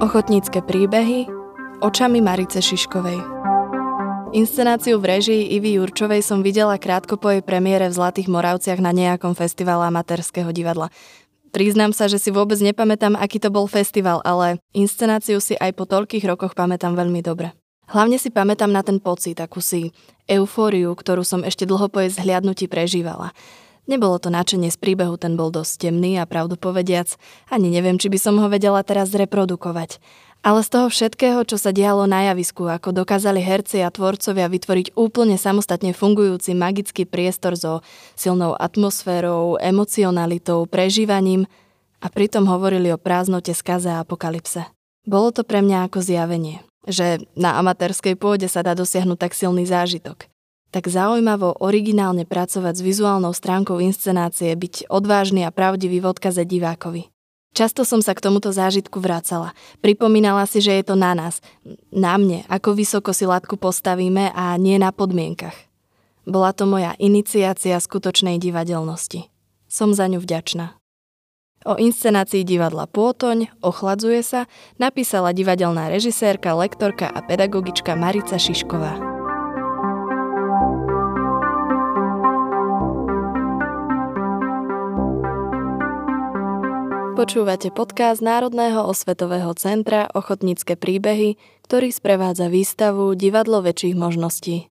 Ochotnícke príbehy očami Marice Šiškovej. Inscenáciu v režii Ivy Jurčovej som videla krátko po jej premiére v Zlatých Moravciach na nejakom festivale amatérskeho divadla. Priznám sa, že si vôbec nepamätám, aký to bol festival, ale inscenáciu si aj po toľkých rokoch pamätám veľmi dobre. Hlavne si pamätám na ten pocit, akú si eufóriu, ktorú som ešte dlho po jej zhliadnutí prežívala. Nebolo to načenie z príbehu, ten bol dosť temný a pravdu povediac, ani neviem, či by som ho vedela teraz zreprodukovať. Ale z toho všetkého, čo sa dialo na javisku, ako dokázali herci a tvorcovia vytvoriť úplne samostatne fungujúci magický priestor so silnou atmosférou, emocionalitou, prežívaním a pritom hovorili o prázdnote, skaze a apokalypse. Bolo to pre mňa ako zjavenie, že na amatérskej pôde sa dá dosiahnuť tak silný zážitok tak zaujímavo originálne pracovať s vizuálnou stránkou inscenácie, byť odvážny a pravdivý v odkaze divákovi. Často som sa k tomuto zážitku vracala. Pripomínala si, že je to na nás, na mne, ako vysoko si latku postavíme a nie na podmienkach. Bola to moja iniciácia skutočnej divadelnosti. Som za ňu vďačná. O inscenácii divadla Pôtoň, Ochladzuje sa, napísala divadelná režisérka, lektorka a pedagogička Marica Šišková. Počúvate podcast Národného osvetového centra Ochotnícke príbehy, ktorý sprevádza výstavu Divadlo väčších možností.